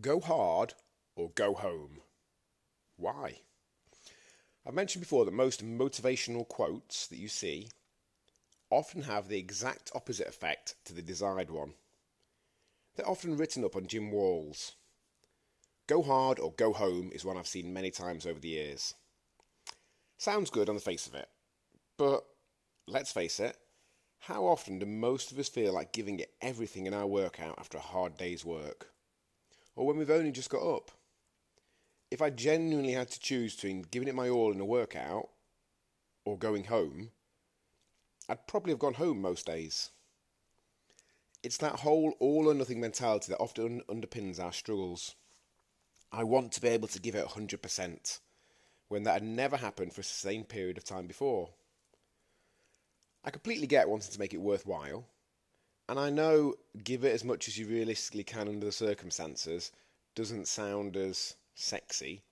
Go hard or go home. Why? I've mentioned before that most motivational quotes that you see often have the exact opposite effect to the desired one. They're often written up on gym walls. Go hard or go home is one I've seen many times over the years. Sounds good on the face of it, but let's face it, how often do most of us feel like giving it everything in our workout after a hard day's work? Or when we've only just got up. If I genuinely had to choose between giving it my all in a workout or going home, I'd probably have gone home most days. It's that whole all or nothing mentality that often underpins our struggles. I want to be able to give it 100% when that had never happened for a sustained period of time before. I completely get wanting to make it worthwhile, and I know give it as much as you realistically can under the circumstances doesn't sound as sexy,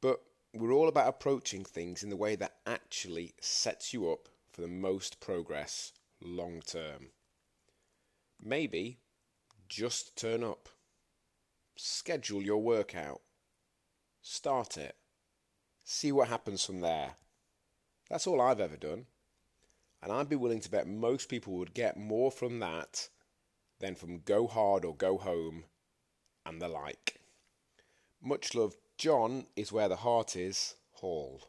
but we're all about approaching things in the way that actually sets you up for the most progress long term. Maybe just turn up. Schedule your workout. Start it. See what happens from there. That's all I've ever done. And I'd be willing to bet most people would get more from that than from go hard or go home and the like. Much love, Jon is where the heart is, Hall.